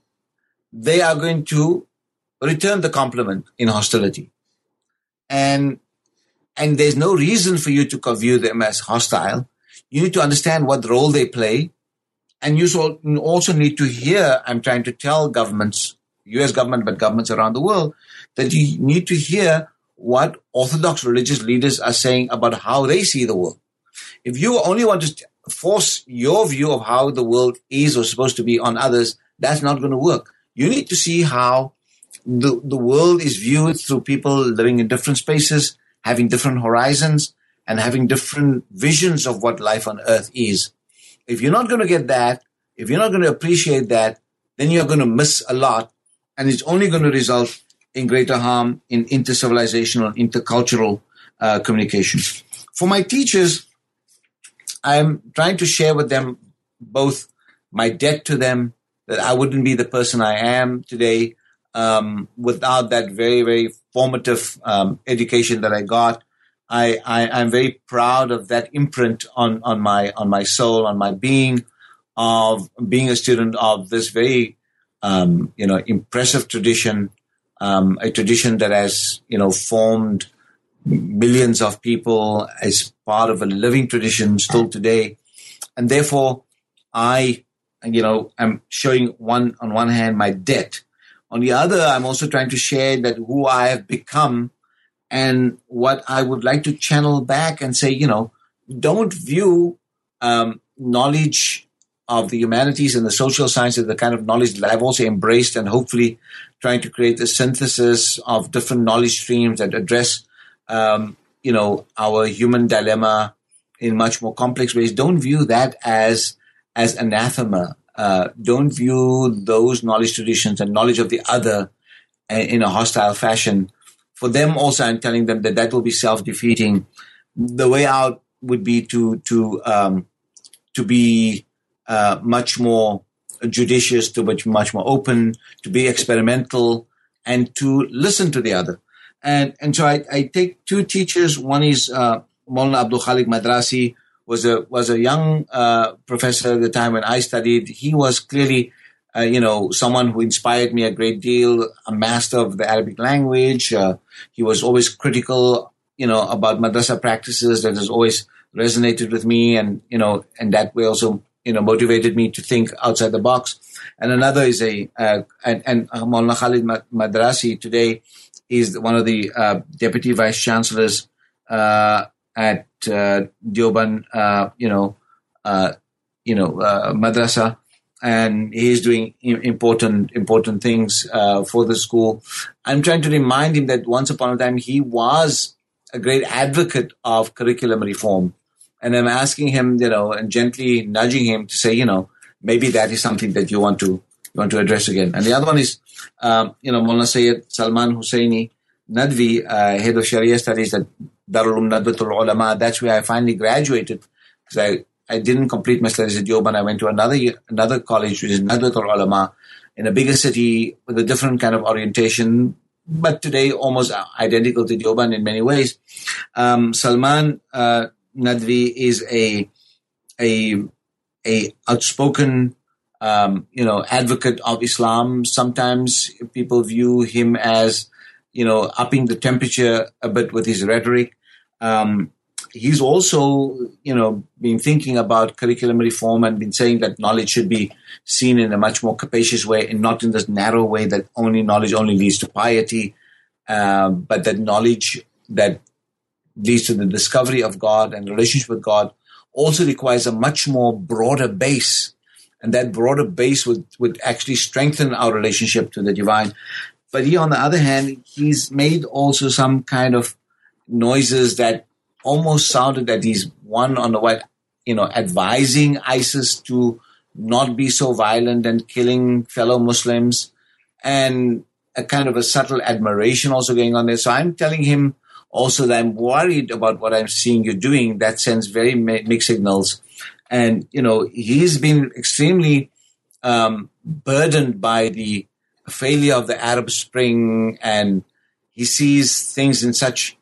they are going to return the compliment in hostility. And, and there's no reason for you to view them as hostile you need to understand what role they play. And you also need to hear, I'm trying to tell governments, US government, but governments around the world, that you need to hear what Orthodox religious leaders are saying about how they see the world. If you only want to force your view of how the world is or supposed to be on others, that's not going to work. You need to see how the, the world is viewed through people living in different spaces, having different horizons, and having different visions of what life on earth is. If you're not going to get that, if you're not going to appreciate that, then you're going to miss a lot. And it's only going to result in greater harm in intercivilizational, intercultural uh, communication. For my teachers, I'm trying to share with them both my debt to them, that I wouldn't be the person I am today um, without that very, very formative um, education that I got, I, I am very proud of that imprint on on my on my soul, on my being, of being a student of this very um, you know impressive tradition, um, a tradition that has you know formed millions of people as part of a living tradition still today, and therefore I you know am showing one on one hand my debt, on the other I'm also trying to share that who I have become and what I would like to channel back and say, you know, don't view um, knowledge of the humanities and the social sciences, the kind of knowledge that I've also embraced and hopefully trying to create a synthesis of different knowledge streams that address, um, you know, our human dilemma in much more complex ways. Don't view that as, as anathema. Uh, don't view those knowledge traditions and knowledge of the other in a hostile fashion for them also, I'm telling them that that will be self-defeating. The way out would be to to um, to be uh, much more judicious, to be much more open, to be experimental, and to listen to the other. And and so I, I take two teachers. One is uh, Maulana Abdul Khalik Madrasi was a was a young uh, professor at the time when I studied. He was clearly uh, you know, someone who inspired me a great deal, a master of the Arabic language. Uh, he was always critical, you know, about madrasa practices that has always resonated with me. And, you know, and that way also, you know, motivated me to think outside the box. And another is a, uh, and, and Maulana Khalid Madrasi today is one of the uh, deputy vice chancellors uh, at uh, Deoband, uh, you know, you know, madrasa and he's doing important important things uh, for the school. I'm trying to remind him that once upon a time he was a great advocate of curriculum reform, and I'm asking him, you know, and gently nudging him to say, you know, maybe that is something that you want to you want to address again. And the other one is, um, you know, Mullah Sayyid Salman Husseini Nadvi, uh, head of Sharia studies at Darul Nadwatul Ulama. That's where I finally graduated because I I didn't complete my studies at Deoband. I went to another another college, which is Nadwat ulama, in a bigger city with a different kind of orientation, but today almost identical to Deoband in many ways. Um, Salman uh, Nadvi is a a a outspoken um, you know advocate of Islam. Sometimes people view him as you know upping the temperature a bit with his rhetoric. Um, he's also, you know, been thinking about curriculum reform and been saying that knowledge should be seen in a much more capacious way and not in this narrow way that only knowledge only leads to piety, uh, but that knowledge that leads to the discovery of God and relationship with God also requires a much more broader base. And that broader base would, would actually strengthen our relationship to the divine. But he, on the other hand, he's made also some kind of noises that almost sounded that he's one on the what you know advising ISIS to not be so violent and killing fellow Muslims, and a kind of a subtle admiration also going on there. So I'm telling him also that I'm worried about what I'm seeing you doing. That sends very mixed signals, and you know he's been extremely um, burdened by the failure of the Arab Spring, and he sees things in such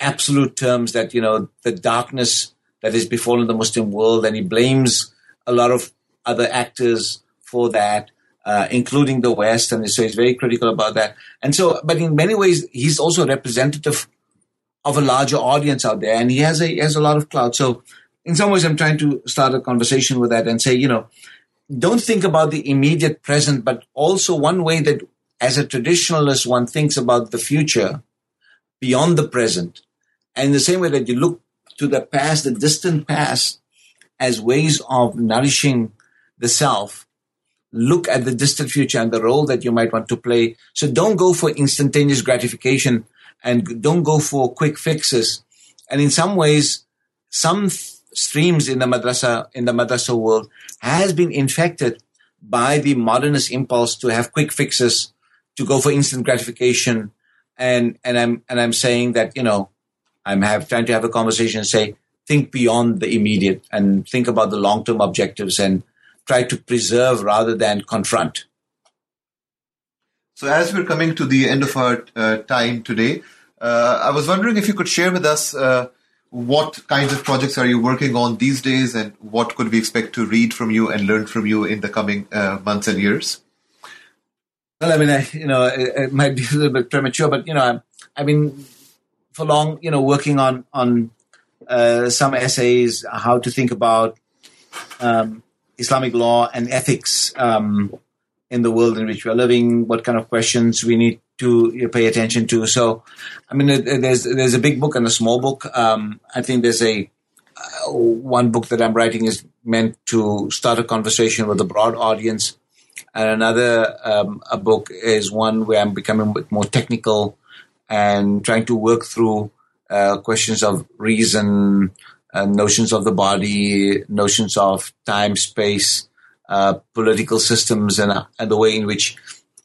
absolute terms that, you know, the darkness that has befallen the Muslim world, and he blames a lot of other actors for that, uh, including the West, and so he's very critical about that. And so, but in many ways, he's also representative of a larger audience out there, and he has a he has a lot of clout. So, in some ways, I'm trying to start a conversation with that and say, you know, don't think about the immediate present, but also one way that, as a traditionalist, one thinks about the future beyond the present. And in the same way that you look to the past, the distant past, as ways of nourishing the self, look at the distant future and the role that you might want to play. So don't go for instantaneous gratification and don't go for quick fixes. And in some ways, some streams in the madrasa, in the madrasa world has been infected by the modernist impulse to have quick fixes, to go for instant gratification, and and I'm and I'm saying that you know I'm have, trying to have a conversation and say think beyond the immediate and think about the long term objectives and try to preserve rather than confront. So as we're coming to the end of our uh, time today, Uh, I was wondering if you could share with us uh, what kinds of projects are you working on these days, and what could we expect to read from you and learn from you in the coming uh, months and years? Well, I mean, I, you know, it, it, might be a little bit premature, but you know, I've been for long, you know, working on on uh, some essays, how to think about um, Islamic law and ethics um, in the world in which we're living, what kind of questions we need to pay attention to. So, I mean, there's there's a big book and a small book. Um, I think there's a uh, one book that I'm writing is meant to start a conversation with a broad audience, and another um, a book is one where I'm becoming a bit more technical and trying to work through uh, questions of reason, uh, notions of the body, notions of time, space, uh, political systems, and, and, the way in which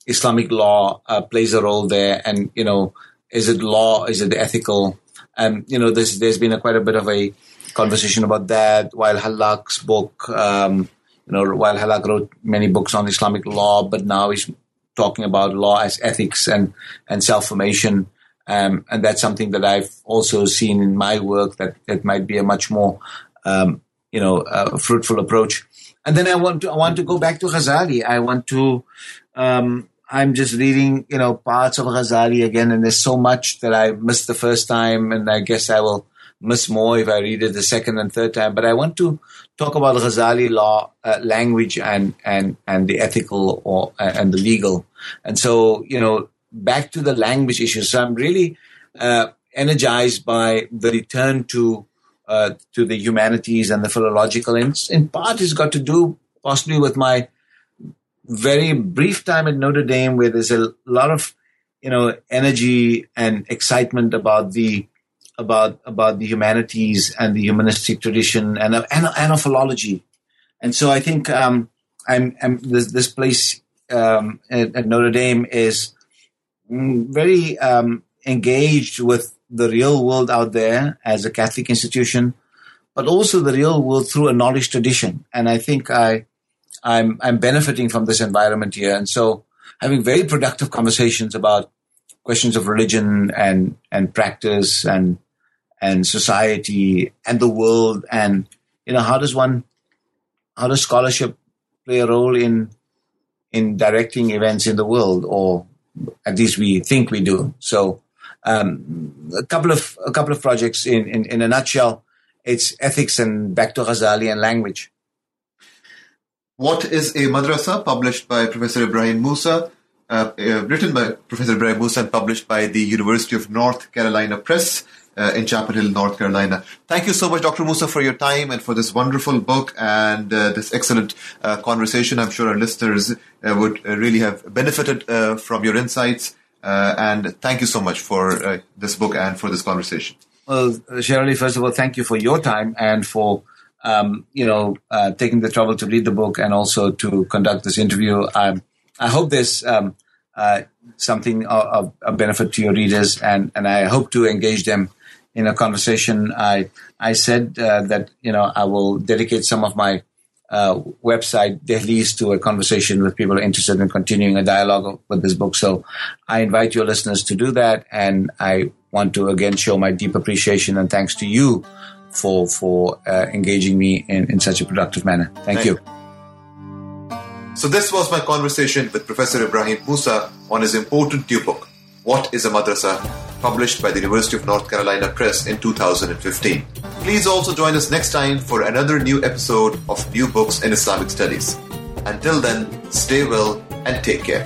Islamic law uh, plays a role there. And you know, is it law? Is it ethical? And you know, there's there's been a, quite a bit of a conversation about that. Wael Hallaq's book, um, you know, Wael Hallaq wrote many books on Islamic law, but now he's talking about law as ethics and and self formation. Um, and that's something that I've also seen in my work that it might be a much more, um, you know, uh, fruitful approach. And then I want to I want to go back to Ghazali. I want to. Um, I'm just reading, you know, parts of Ghazali again, and there's so much that I missed the first time, and I guess I will miss more if I read it the second and third time. But I want to talk about Ghazali law, uh, language, and and and the ethical or and the legal. And so, you know, back to the language issue. So I'm really uh, energized by the return to uh, to the humanities and the philological. In, in part, it's got to do possibly with my very brief time at Notre Dame, where there's a lot of you know energy and excitement about the about about the humanities and the humanistic tradition and and, and philology. And so I think um, I'm, I'm this, this place um, at, at Notre Dame is very um, engaged with the real world out there as a Catholic institution, but also the real world through a knowledge tradition. And I think I, I'm, I'm benefiting from this environment here. And so having very productive conversations about questions of religion and, and practice and, and society and the world. And, you know, how does one, how does scholarship play a role in, in directing events in the world or at least we think we do. So um, a couple of a couple of projects in, in, in a nutshell. It's ethics and back to Ghazali and language. What is a madrasa? Published by Professor Ebrahim Moosa, uh, uh, written by Professor Ebrahim Moosa and published by the University of North Carolina Press uh, in Chapel Hill, North Carolina. Thank you so much, Dr. Moosa, for your time and for this wonderful book and uh, this excellent uh, conversation. I'm sure our listeners uh, would uh, really have benefited uh, from your insights. and thank you so much for this book and for this conversation. Well, Shirley, first of all, thank you for your time and for um, you know taking the trouble to read the book and also to conduct this interview. Um, I hope there's um, something of, of, benefit to your readers, and, and I hope to engage them in a conversation, I I said uh, that you know I will dedicate some of my uh, website Dehleez to a conversation with people interested in continuing a dialogue with this book. So I invite your listeners to do that, and I want to again show my deep appreciation and thanks to you for for uh, engaging me in, in such a productive manner. Thank, Thank you. So this was my conversation with Professor Ebrahim Moosa on his important new book, What is a Madrasa? Published by the University of North Carolina Press in 2015. Please also join us next time for another new episode of New Books in Islamic Studies. Until then, stay well and take care.